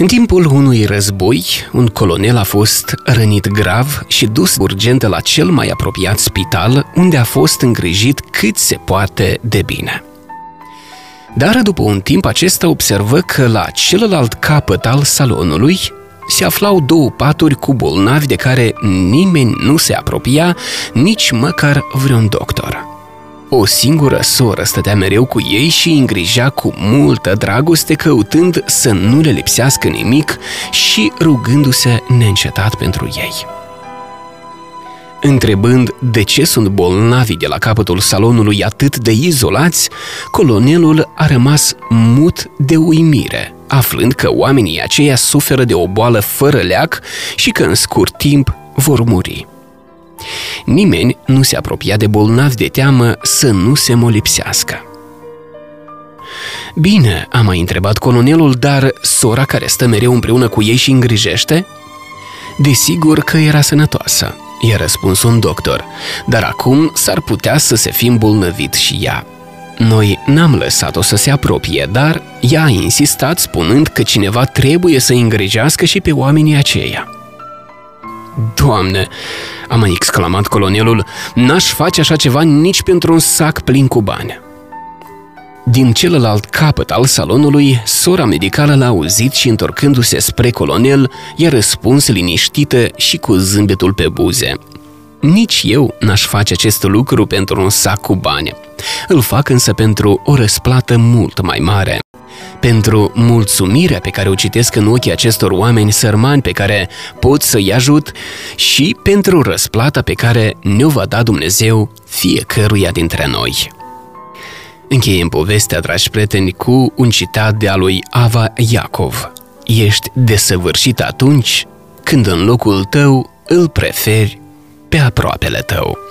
În timpul unui război, un colonel a fost rănit grav și dus urgent la cel mai apropiat spital, unde a fost îngrijit cât se poate de bine. Dar după un timp acesta observă că la celălalt capăt al salonului se aflau două paturi cu bolnavi de care nimeni nu se apropia, nici măcar vreun doctor. O singură soră stătea mereu cu ei și îi îngrija cu multă dragoste, căutând să nu le lipsească nimic și rugându-se neîncetat pentru ei. Întrebând de ce sunt bolnavi de la capătul salonului atât de izolați, colonelul a rămas mut de uimire, aflând că oamenii aceia suferă de o boală fără leac și că în scurt timp vor muri. Nimeni nu se apropia de bolnavi de teamă să nu se molipsească. Bine, a mai întrebat colonelul, dar sora care stă mereu împreună cu ei și îngrijește? Desigur că era sănătoasă, i-a răspuns un doctor, dar acum s-ar putea să se fi îmbolnăvit și ea. Noi n-am lăsat-o să se apropie, dar ea a insistat spunând că cineva trebuie să îngrijească și pe oamenii aceia. Doamne, a mai exclamat colonelul, n-aș face așa ceva nici pentru un sac plin cu bani. Din celălalt capăt al salonului, sora medicală l-a auzit și, întorcându-se spre colonel, i-a răspuns liniștită și cu zâmbetul pe buze. Nici eu n-aș face acest lucru pentru un sac cu bani. Îl fac însă pentru o răsplată mult mai mare pentru mulțumirea pe care o citesc în ochii acestor oameni sărmani pe care pot să-i ajut și pentru răsplata pe care ne-o va da Dumnezeu fiecăruia dintre noi. Încheiem povestea, dragi prieteni, cu un citat de a lui Ava Iacov. Ești desăvârșit atunci când în locul tău îl preferi pe aproapele tău.